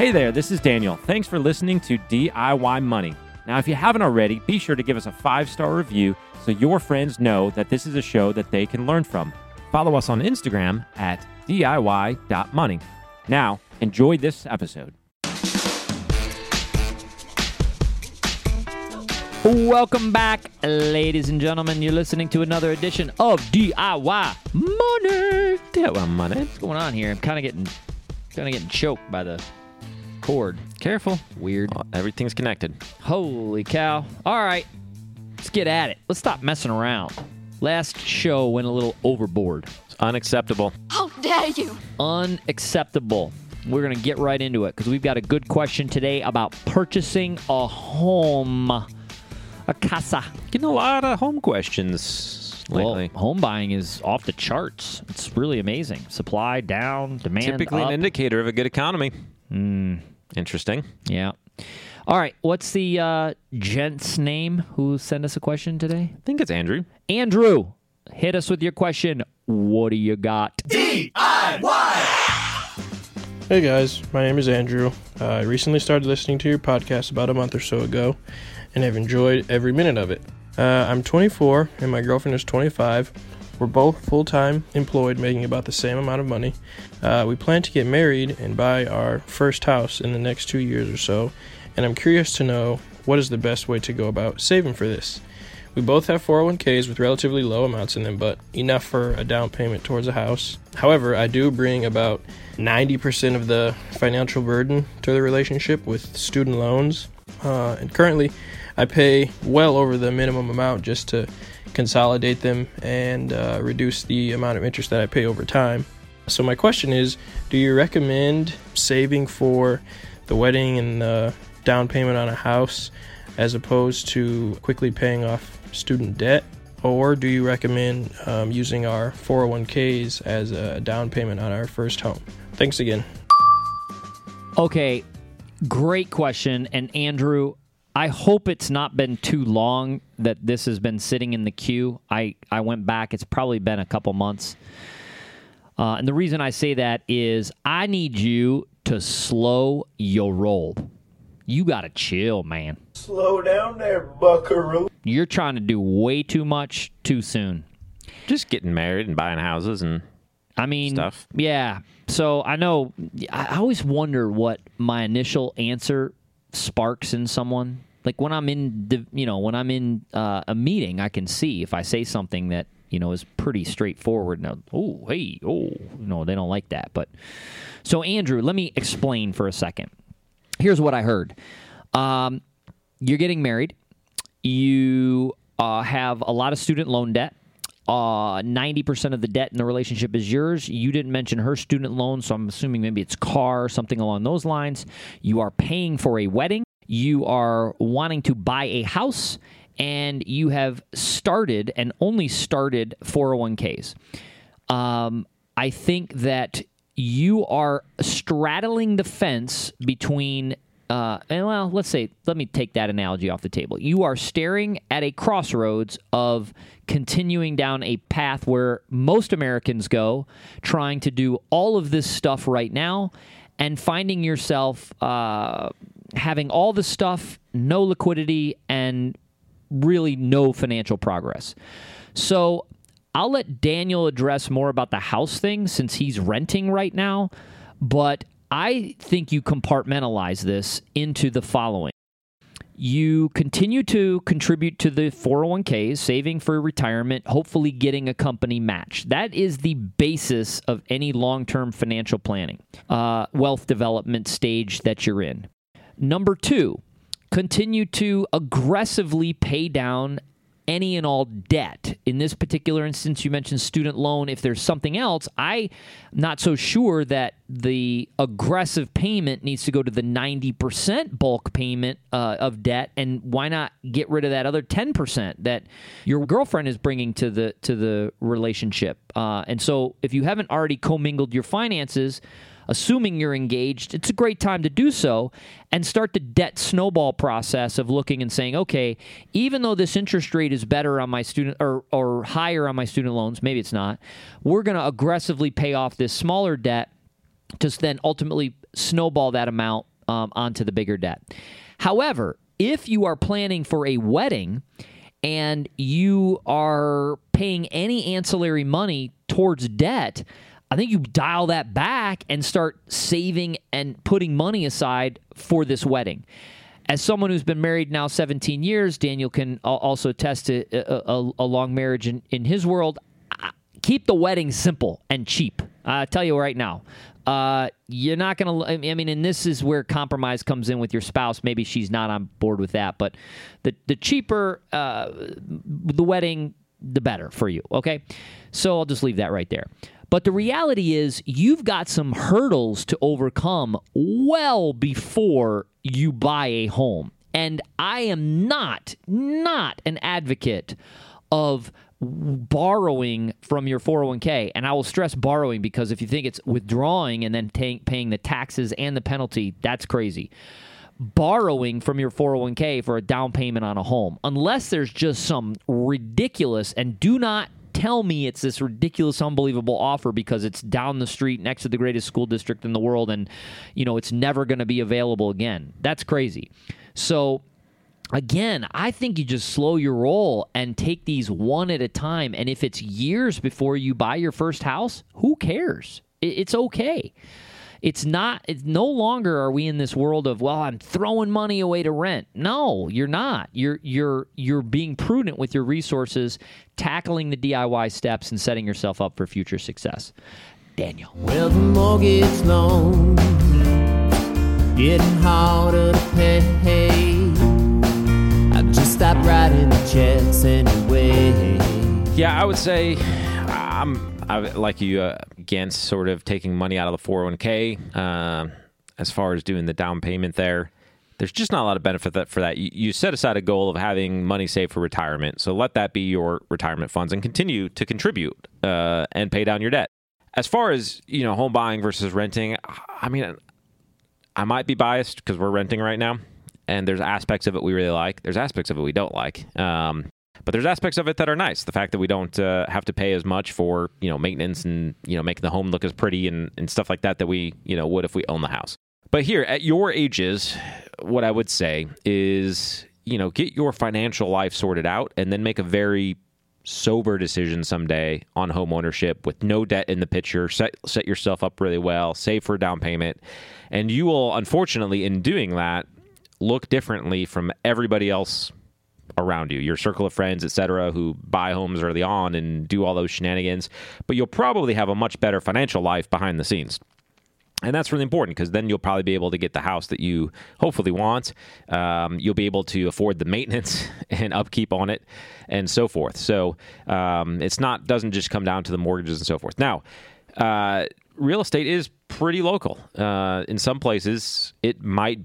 Hey there, this is Daniel. Thanks for listening to DIY Money. Now, if you haven't already, be sure to give us a five star review so your friends know that this is a show that they can learn from. Follow us on Instagram at DIY.money. Now, enjoy this episode. Welcome back, ladies and gentlemen. You're listening to another edition of DIY Money. DIY Money. What's going on here? I'm kind of getting, kind of getting choked by the cord. Careful. Weird. Oh, everything's connected. Holy cow! All right, let's get at it. Let's stop messing around. Last show went a little overboard. It's unacceptable. How dare you! Unacceptable. We're gonna get right into it because we've got a good question today about purchasing a home, a casa. Getting a lot of home questions lately. Well, home buying is off the charts. It's really amazing. Supply down, demand Typically up. an indicator of a good economy. Hmm. Interesting. yeah. All right. What's the uh, gent's name who sent us a question today? I think it's Andrew. Andrew, hit us with your question. What do you got? DIY! Hey guys, my name is Andrew. Uh, I recently started listening to your podcast about a month or so ago and have enjoyed every minute of it. Uh, I'm 24 and my girlfriend is 25. We're both full time employed, making about the same amount of money. Uh, we plan to get married and buy our first house in the next two years or so, and I'm curious to know what is the best way to go about saving for this. We both have 401ks with relatively low amounts in them, but enough for a down payment towards a house. However, I do bring about 90% of the financial burden to the relationship with student loans. Uh, and currently, I pay well over the minimum amount just to consolidate them and uh, reduce the amount of interest that I pay over time. So, my question is do you recommend saving for the wedding and the down payment on a house as opposed to quickly paying off student debt? Or do you recommend um, using our 401ks as a down payment on our first home? Thanks again. Okay, great question. And Andrew, I hope it's not been too long that this has been sitting in the queue. I, I went back, it's probably been a couple months. Uh, and the reason I say that is I need you to slow your roll. You got to chill, man. Slow down there, buckaroo. You're trying to do way too much too soon. Just getting married and buying houses and I mean, Stuff. yeah. So I know. I I always wonder what my initial answer sparks in someone. Like when I'm in, the, you know, when I'm in uh, a meeting, I can see if I say something that you know is pretty straightforward. Now, oh, hey, oh, no, they don't like that. But so Andrew, let me explain for a second. Here's what I heard. Um, you're getting married. You uh, have a lot of student loan debt. Uh, 90% of the debt in the relationship is yours. You didn't mention her student loan, so I'm assuming maybe it's car, or something along those lines. You are paying for a wedding. You are wanting to buy a house, and you have started and only started 401ks. Um, I think that you are straddling the fence between uh, and well, let's say, let me take that analogy off the table. You are staring at a crossroads of continuing down a path where most Americans go, trying to do all of this stuff right now, and finding yourself uh, having all the stuff, no liquidity, and really no financial progress. So I'll let Daniel address more about the house thing since he's renting right now, but I think you compartmentalize this into the following. You continue to contribute to the 401ks, saving for retirement, hopefully getting a company match. That is the basis of any long term financial planning, uh, wealth development stage that you're in. Number two, continue to aggressively pay down any and all debt. In this particular instance, you mentioned student loan. If there's something else, I'm not so sure that the aggressive payment needs to go to the 90% bulk payment uh, of debt. And why not get rid of that other 10% that your girlfriend is bringing to the to the relationship? Uh, and so, if you haven't already commingled your finances, assuming you're engaged, it's a great time to do so and start the debt snowball process of looking and saying, okay, even though this interest rate is better on my student or, or higher on my student loans, maybe it's not, we're going to aggressively pay off this smaller debt to then ultimately snowball that amount um, onto the bigger debt. However, if you are planning for a wedding and you are paying any ancillary money towards debt, I think you dial that back and start saving and putting money aside for this wedding. As someone who's been married now 17 years, Daniel can also attest to a, a, a long marriage in, in his world. Keep the wedding simple and cheap. I tell you right now, uh, you're not going to. I mean, and this is where compromise comes in with your spouse. Maybe she's not on board with that, but the the cheaper uh, the wedding, the better for you. Okay, so I'll just leave that right there. But the reality is, you've got some hurdles to overcome well before you buy a home. And I am not, not an advocate of borrowing from your 401k. And I will stress borrowing because if you think it's withdrawing and then ta- paying the taxes and the penalty, that's crazy. Borrowing from your 401k for a down payment on a home, unless there's just some ridiculous, and do not tell me it's this ridiculous, unbelievable offer because it's down the street next to the greatest school district in the world and, you know, it's never going to be available again. That's crazy. So, again, I think you just slow your roll and take these one at a time. And if it's years before you buy your first house, who cares? It's okay. It's not. It's no longer are we in this world of well, I'm throwing money away to rent. No, you're not. You're you're you're being prudent with your resources, tackling the DIY steps, and setting yourself up for future success. Daniel. Well, the mortgage loan getting harder to pay. I just stopped writing the checks anyway. Yeah, I would say I'm I, like you uh, against sort of taking money out of the 401k uh, as far as doing the down payment there. There's just not a lot of benefit that, for that. You, you set aside a goal of having money saved for retirement, so let that be your retirement funds and continue to contribute uh, and pay down your debt. As far as you know, home buying versus renting, I mean, I might be biased because we're renting right now, and there's aspects of it we really like. There's aspects of it we don't like. Um, but there's aspects of it that are nice. The fact that we don't uh, have to pay as much for you know maintenance and you know making the home look as pretty and, and stuff like that that we you know would if we own the house. But here at your ages, what I would say is you know get your financial life sorted out and then make a very sober decision someday on home ownership with no debt in the picture. Set set yourself up really well, save for a down payment, and you will unfortunately in doing that look differently from everybody else around you, your circle of friends, etc., who buy homes early on and do all those shenanigans. But you'll probably have a much better financial life behind the scenes. And that's really important because then you'll probably be able to get the house that you hopefully want. Um, you'll be able to afford the maintenance and upkeep on it, and so forth. So um, it's not doesn't just come down to the mortgages and so forth. Now, uh, real estate is pretty local. Uh, in some places, it might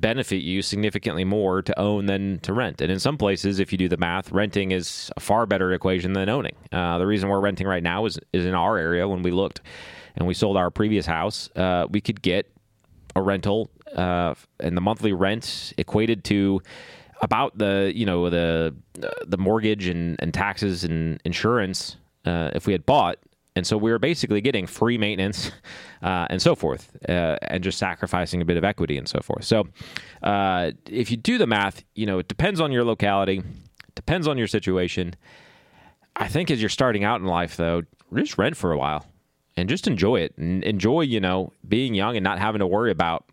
benefit you significantly more to own than to rent. And in some places, if you do the math, renting is a far better equation than owning. Uh, the reason we're renting right now is is in our area. When we looked and we sold our previous house, uh, we could get a rental, uh, and the monthly rent equated to about the you know the the mortgage and, and taxes and insurance uh, if we had bought and so we were basically getting free maintenance uh, and so forth, uh, and just sacrificing a bit of equity and so forth. So uh, if you do the math, you know, it depends on your locality, depends on your situation. I think as you're starting out in life, though, just rent for a while and just enjoy it and enjoy, you know, being young and not having to worry about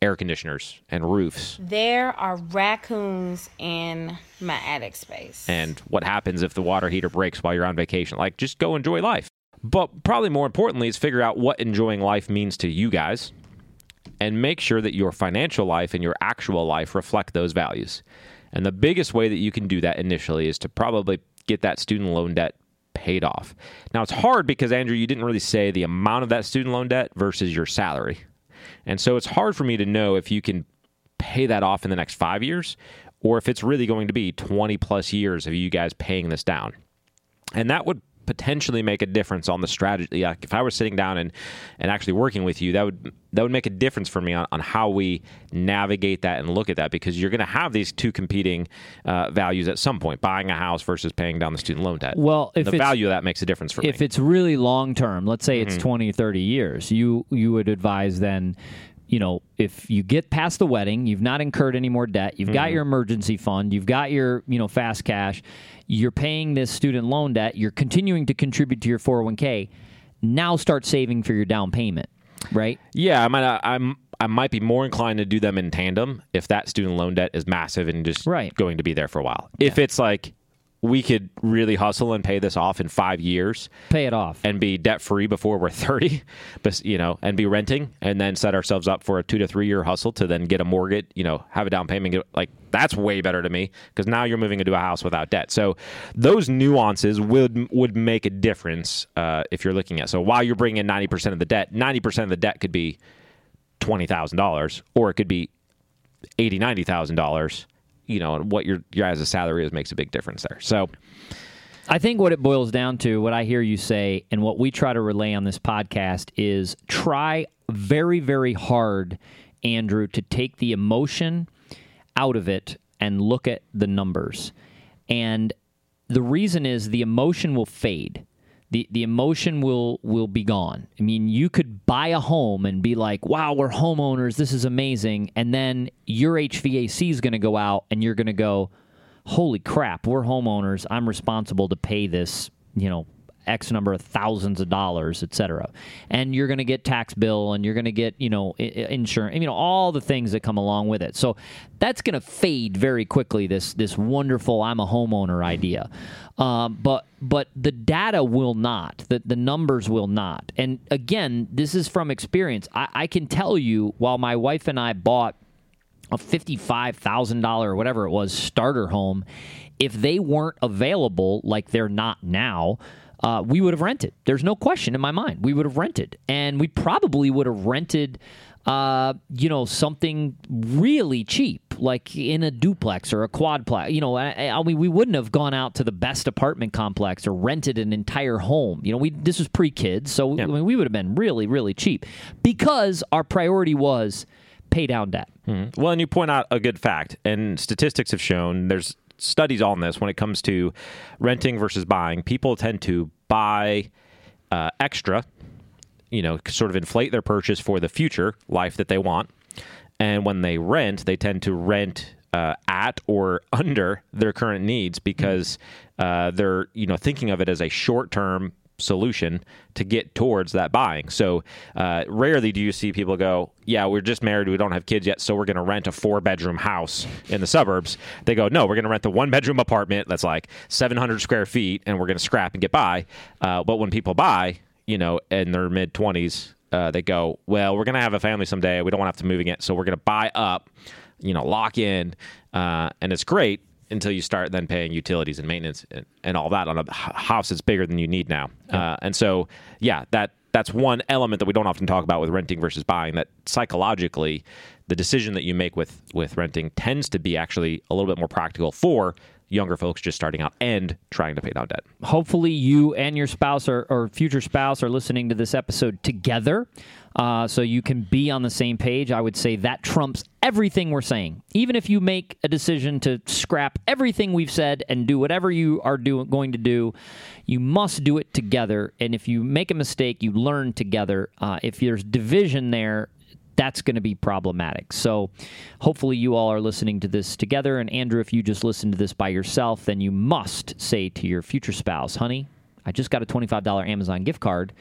air conditioners and roofs There are raccoons in my attic space. and what happens if the water heater breaks while you're on vacation. Like, just go enjoy life. But probably more importantly is figure out what enjoying life means to you guys and make sure that your financial life and your actual life reflect those values. And the biggest way that you can do that initially is to probably get that student loan debt paid off. Now, it's hard because, Andrew, you didn't really say the amount of that student loan debt versus your salary. And so it's hard for me to know if you can pay that off in the next five years or if it's really going to be 20 plus years of you guys paying this down. And that would potentially make a difference on the strategy. Like if I were sitting down and, and actually working with you, that would that would make a difference for me on, on how we navigate that and look at that because you're going to have these two competing uh, values at some point: buying a house versus paying down the student loan debt. Well, if the value of that makes a difference for if me. Mm-hmm. it's really long term, let's say it's 20 30 years, you you would advise then you know, if you get past the wedding, you've not incurred any more debt, you've got mm-hmm. your emergency fund, you've got your, you know, fast cash, you're paying this student loan debt, you're continuing to contribute to your 401k. Now start saving for your down payment, right? Yeah, I might. Uh, I'm. I might be more inclined to do them in tandem if that student loan debt is massive and just Right. going to be there for a while. If it's like we could really hustle and pay this off in five years Pay it off. and be debt free before we're 30, but you know, and be renting and then set ourselves up for a two to three year hustle to then get a mortgage, you know, have a down payment. Get, like that's way better to me because now you're moving into a house without debt. So those nuances would would make a difference uh, if you're looking at. So while you're bringing in 90% of the debt, 90% of the debt could be twenty thousand dollars, or it could be eighty, ninety thousand dollars. You know, what your your guys' salary is makes a big difference there. So I think what it boils down to, what I hear you say, and what we try to relay on this podcast is try very, very hard, Andrew, to take the emotion out of it and look at the numbers. And the reason is the emotion will fade. The, the emotion will will be gone. I mean, you could buy a home and be like, "Wow, we're homeowners. This is amazing." And then your HVAC is going to go out and you're going to go, holy crap, we're homeowners. I'm responsible to pay this, you know, X number of thousands of dollars, et cetera. And you're going to get tax bill and you're going to get, you know, insurance, you know, all the things that come along with it. So that's going to fade very quickly, this, this wonderful I'm a homeowner idea. Um, but, but the data will not, the, the numbers will not. And again, this is from experience. I, I can tell you while my wife and I bought a $55,000 or whatever it was starter home, if they weren't available like they're not now, uh, we would have rented. There's no question in my mind. We would have rented. And we probably would have rented, uh, you know, something really cheap, like in a duplex or a quadplex. You know, I, I mean, we wouldn't have gone out to the best apartment complex or rented an entire home. You know, we this was pre kids, so I mean, we would have been really, really cheap because our priority was pay down debt. Well, and you point out a good fact, and statistics have shown there's studies on this when it comes to renting versus buying. People tend to buy uh, extra, you know, sort of inflate their purchase for the future life that they want. And when they rent, they tend to rent uh, at or under their current needs because uh, they're, you know, thinking of it as a short term solution to get towards that buying. So uh, rarely do you see people go, "Yeah, we're just married, we don't have kids yet, so we're going to rent a four bedroom house in the suburbs." They go, "No, we're going to rent the one bedroom apartment that's like 700 square feet, and we're going to scrap and get by." Uh, but when people buy, you know, in their mid 20s, uh, they go, "Well, we're going to have a family someday. We don't want to have to move again, so we're going to buy up, you know, lock in, uh, and it's great." Until you start then paying utilities and maintenance and, and all that on a house that's bigger than you need now, uh, and so yeah, that that's one element that we don't often talk about with renting versus buying. That psychologically, the decision that you make with with renting tends to be actually a little bit more practical for younger folks just starting out and trying to pay down debt. hopefully you and your spouse or, or future spouse are listening to this episode together uh, so you can be on the same page i would say that trumps everything we're saying even if you make a decision to scrap everything we've said and do whatever you are do, going to do you must do it together and if you make a mistake you learn together uh, if there's division there that's going to be problematic. So, hopefully, you all are listening to this together. And, Andrew, if you just listen to this by yourself, then you must say to your future spouse, honey, I just got a $25 Amazon gift card.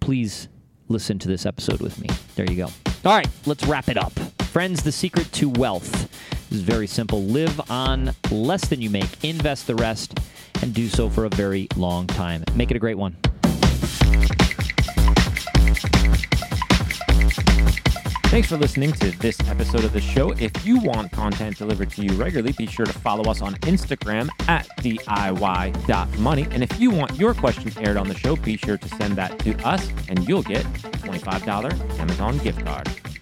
Please listen to this episode with me. There you go. All right, let's wrap it up. Friends, the secret to wealth is very simple live on less than you make, invest the rest, and do so for a very long time. Make it a great one. Thanks for listening to this episode of the show. If you want content delivered to you regularly, be sure to follow us on Instagram at DIY.money. And if you want your question aired on the show, be sure to send that to us and you'll get a $25 Amazon gift card.